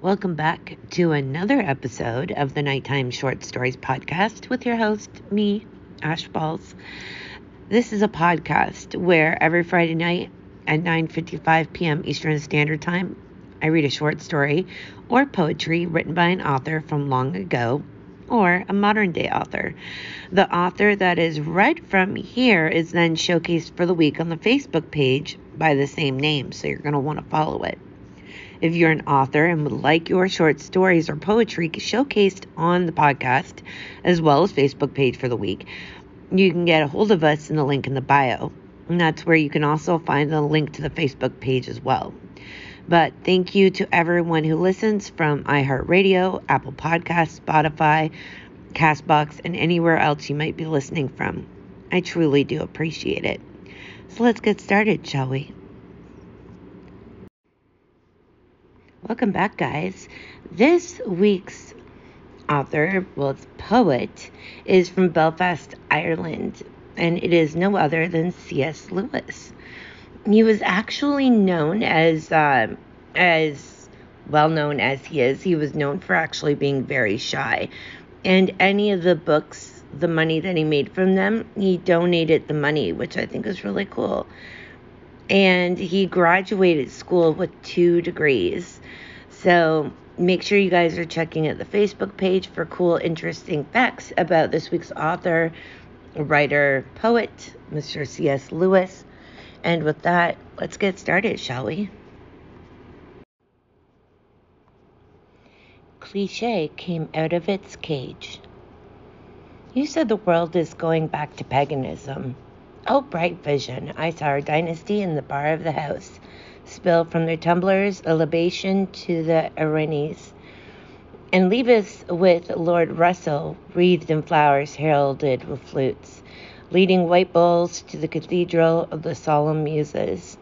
Welcome back to another episode of the Nighttime Short Stories podcast with your host, me, Ash Balls. This is a podcast where every Friday night at 9:55 p.m. Eastern Standard Time, I read a short story or poetry written by an author from long ago or a modern day author. The author that is read from here is then showcased for the week on the Facebook page by the same name, so you're going to want to follow it. If you're an author and would like your short stories or poetry showcased on the podcast, as well as Facebook page for the week, you can get a hold of us in the link in the bio. And that's where you can also find the link to the Facebook page as well. But thank you to everyone who listens from iHeartRadio, Apple Podcasts, Spotify, Castbox, and anywhere else you might be listening from. I truly do appreciate it. So let's get started, shall we? Welcome back, guys. This week's author, well, it's poet, is from Belfast, Ireland, and it is no other than C.S. Lewis. He was actually known as uh, as well known as he is. He was known for actually being very shy, and any of the books, the money that he made from them, he donated the money, which I think is really cool. And he graduated school with two degrees. So make sure you guys are checking out the Facebook page for cool, interesting facts about this week's author, writer, poet, Mr. C.S. Lewis. And with that, let's get started, shall we? Cliche came out of its cage. You said the world is going back to paganism. Oh, bright vision! I saw our dynasty in the bar of the house spill from their tumblers a libation to the Erinyes, and leave us with Lord Russell, wreathed in flowers, heralded with flutes, leading white bulls to the cathedral of the solemn muses,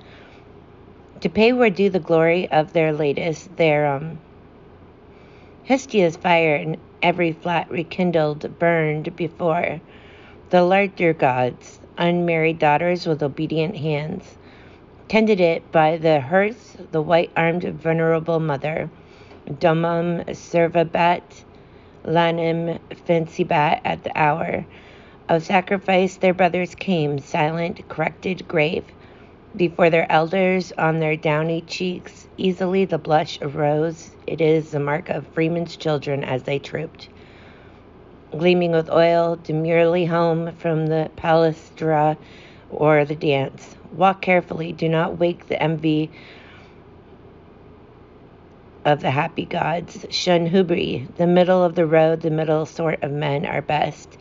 to pay where due the glory of their latest theorem. Hestia's fire in every flat rekindled burned before the larger gods, unmarried daughters with obedient hands tended it by the hearth, the white armed venerable mother, domum servabat, lanum fancibat at the hour of sacrifice their brothers came, silent, corrected, grave, before their elders on their downy cheeks. Easily the blush arose. It is the mark of freemen's children as they trooped. Gleaming with oil, demurely home from the palæstra or the dance. Walk carefully. Do not wake the envy of the happy gods. Shun hubri. The middle of the road, the middle sort of men are best.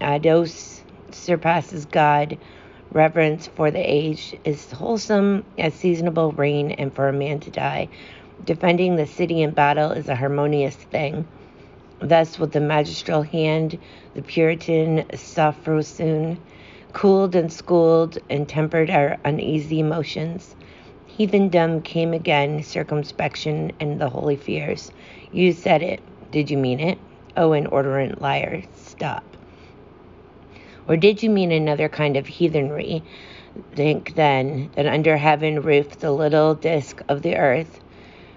Aidos surpasses God. Reverence for the age is wholesome as seasonable rain, and for a man to die. Defending the city in battle is a harmonious thing. Thus, with the magistral hand, the Puritan Sophrosyne cooled and schooled and tempered our uneasy emotions. Heathendom came again, circumspection and the holy fears. You said it. Did you mean it? Oh, inordinate liar, stop. Or did you mean another kind of heathenry? Think then that under heaven roof the little disk of the earth,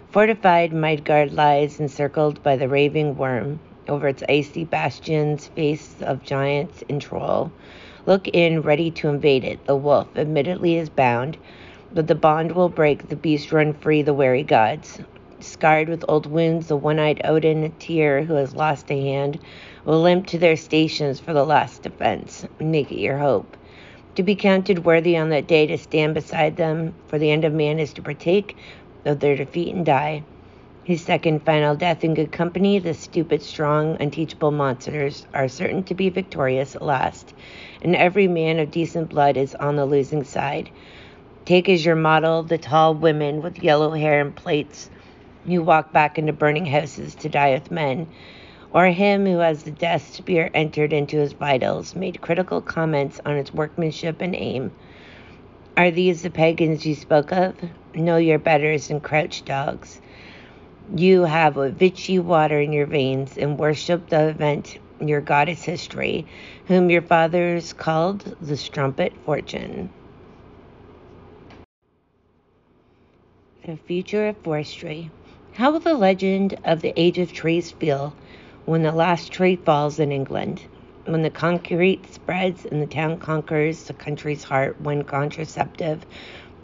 fortified Midgard lies encircled by the raving worm, over its icy bastions, face of giants and troll. Look in, ready to invade it. The wolf admittedly is bound, but the bond will break, the beast run free, the wary gods. Scarred with old wounds, the one eyed Odin, Tyr, who has lost a hand, will limp to their stations for the last defense. Make it your hope. To be counted worthy on that day to stand beside them, for the end of man is to partake of their defeat and die. His second final death in good company, the stupid, strong, unteachable monsters are certain to be victorious at last, and every man of decent blood is on the losing side. Take as your model the tall women with yellow hair and plaits who walk back into burning houses to die with men, or him who has the death spear entered into his vitals, made critical comments on its workmanship and aim. Are these the pagans you spoke of? Know your betters and crouch dogs. You have a Vichy water in your veins and worship the event, your goddess history, whom your fathers called the strumpet fortune. The future of forestry. How will the legend of the Age of Trees feel when the last tree falls in England? When the concrete spreads and the town conquers the country's heart, when contraceptive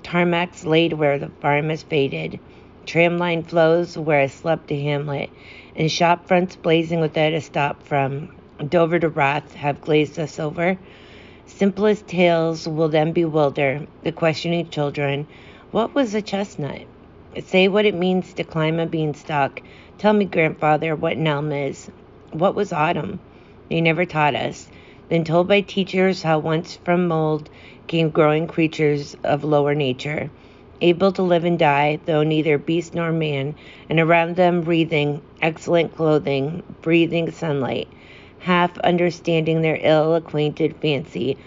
tarmacs laid where the farm has faded, tramline flows where I slept to Hamlet, and shop fronts blazing without a stop from Dover to Wrath have glazed us over. Simplest tales will then bewilder the questioning children. What was a chestnut? Say what it means to climb a beanstalk. Tell me, grandfather, what an elm is. What was autumn? They never taught us. Then told by teachers how once from mold came growing creatures of lower nature, able to live and die, though neither beast nor man, and around them breathing excellent clothing, breathing sunlight, half understanding their ill acquainted fancy,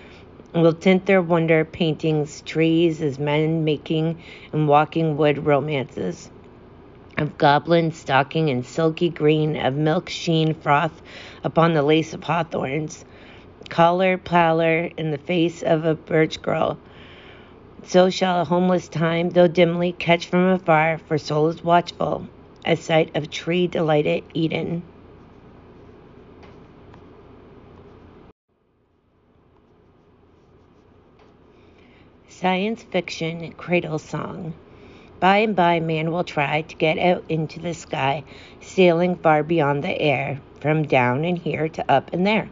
will tint their wonder paintings, trees as men making and walking wood romances of goblin stalking in silky green, of milk sheen froth upon the lace of hawthorns, collar pallor in the face of a birch girl. So shall a homeless time, though dimly, catch from afar, for soul is watchful, a sight of tree delighted Eden. Science fiction cradle song. By and by, man will try to get out into the sky, sailing far beyond the air, from down in here to up in there.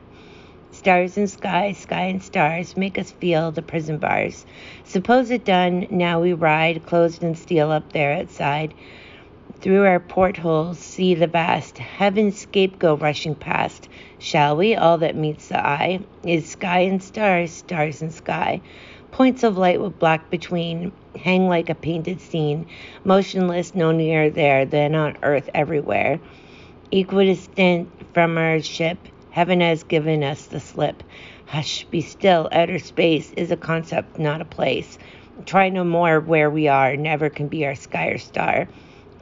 Stars and sky, sky and stars make us feel the prison bars. Suppose it done, now we ride, closed in steel up there outside. Through our portholes, see the vast heaven's go rushing past. Shall we? All that meets the eye is sky and stars, stars and sky. Points of light with black between hang like a painted scene, motionless no nearer there than on earth everywhere. Equidistant from our ship, heaven has given us the slip. Hush, be still, outer space is a concept, not a place. Try no more where we are, never can be our sky or star.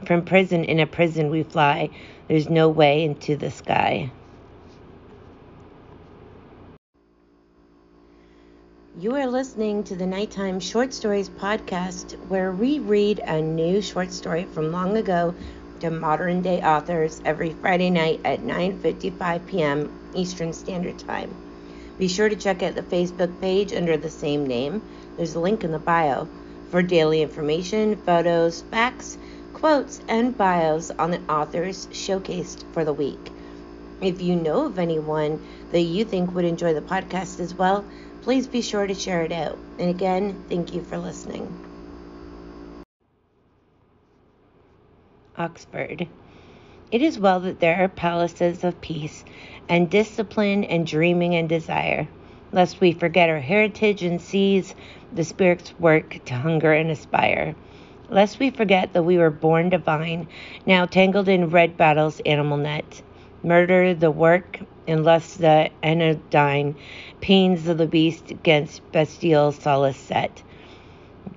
From prison in a prison we fly, there's no way into the sky. You are listening to the Nighttime Short Stories podcast, where we read a new short story from long ago to modern day authors every Friday night at 9:55 p.m. Eastern Standard Time. Be sure to check out the Facebook page under the same name. There's a link in the bio for daily information, photos, facts, quotes, and bios on the authors showcased for the week. If you know of anyone that you think would enjoy the podcast as well, please be sure to share it out. And again, thank you for listening. Oxford. It is well that there are palaces of peace and discipline and dreaming and desire, lest we forget our heritage and seize the Spirit's work to hunger and aspire. Lest we forget that we were born divine, now tangled in red battle's animal net. Murder the work and lust the anodyne pains of the beast against bestial solace set.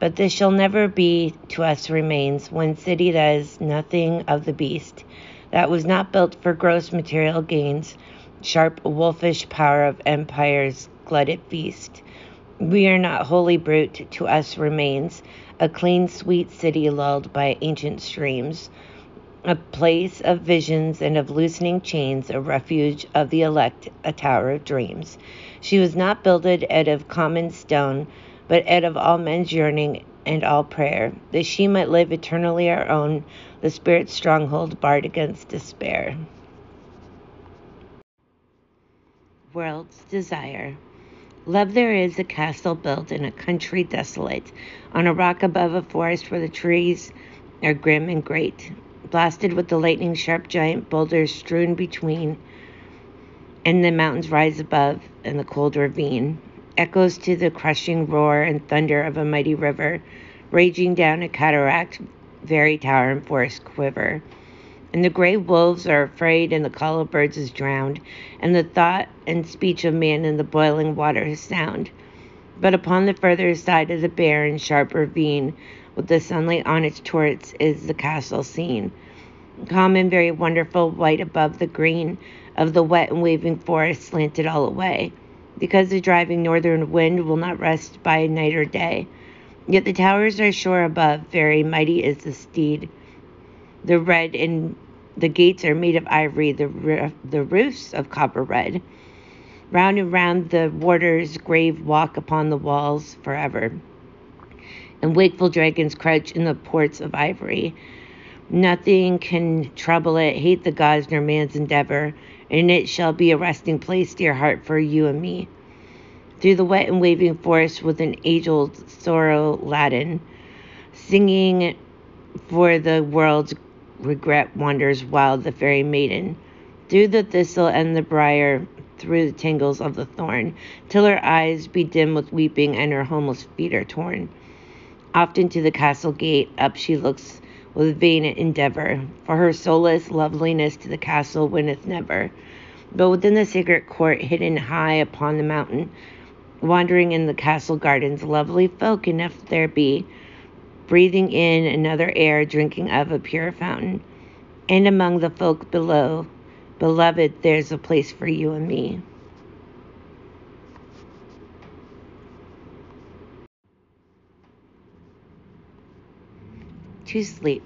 But this shall never be to us remains one city that is nothing of the beast, that was not built for gross material gains, sharp wolfish power of empire's glutted feast. We are not wholly brute, to us remains a clean, sweet city lulled by ancient streams a place of visions and of loosening chains, a refuge of the elect, a tower of dreams. She was not builded out of common stone, but out of all men's yearning and all prayer, that she might live eternally our own, the Spirit's stronghold barred against despair. World's Desire. Love there is a castle built in a country desolate, on a rock above a forest where the trees are grim and great blasted with the lightning sharp giant boulders strewn between, and the mountains rise above, and the cold ravine echoes to the crushing roar and thunder of a mighty river, raging down a cataract, very tower and forest quiver. And the gray wolves are afraid, and the call of birds is drowned, and the thought and speech of man in the boiling water is sound. But upon the further side of the barren, sharp ravine, with the sunlight on its turrets is the castle scene. Calm and very wonderful, white above the green of the wet and waving forest slanted all away, because the driving northern wind will not rest by night or day. Yet the towers are sure above, very mighty is the steed. The red and the gates are made of ivory, the, the roofs of copper red. Round and round the warder's grave walk upon the walls forever. And wakeful dragons crouch in the ports of ivory. Nothing can trouble it, hate the gods nor man's endeavor, and it shall be a resting place, dear heart, for you and me. Through the wet and waving forest with an age old sorrow laden, singing for the world's regret wanders wild the fairy maiden. Through the thistle and the briar through the tangles of the thorn till her eyes be dim with weeping and her homeless feet are torn. Often to the castle gate up she looks with vain endeavor for her soulless loveliness to the castle winneth never but within the sacred court hidden high upon the mountain wandering in the castle gardens lovely folk enough there be breathing in another air, drinking of a pure fountain. And among the folk below, beloved, there's a place for you and me. To sleep.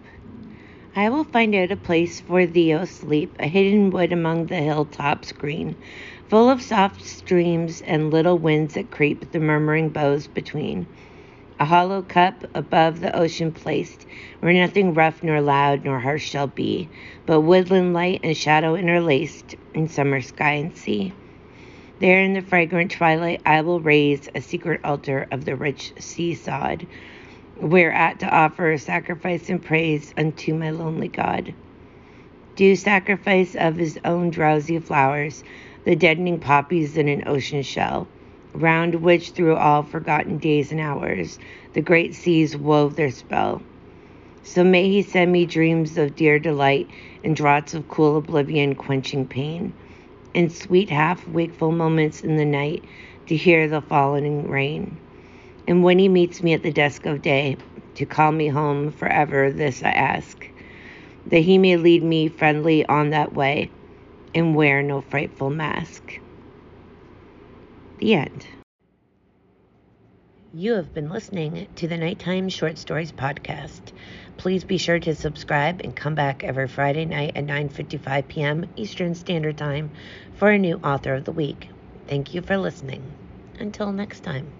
I will find out a place for thee, O sleep, a hidden wood among the hilltops green, full of soft streams and little winds that creep the murmuring boughs between a hollow cup above the ocean placed, where nothing rough nor loud nor harsh shall be, but woodland light and shadow interlaced in summer sky and sea. There in the fragrant twilight I will raise a secret altar of the rich sea sod, whereat to offer sacrifice and praise unto my lonely God. Do sacrifice of his own drowsy flowers, the deadening poppies in an ocean shell round which through all forgotten days and hours the great seas wove their spell. So may he send me dreams of dear delight and draughts of cool oblivion quenching pain, and sweet half wakeful moments in the night to hear the falling rain. And when he meets me at the dusk of day, to call me home forever, this I ask, that he may lead me friendly on that way and wear no frightful mask. The end. You have been listening to the Nighttime Short Stories podcast. Please be sure to subscribe and come back every Friday night at 9:55 p.m. Eastern Standard Time for a new author of the week. Thank you for listening. Until next time.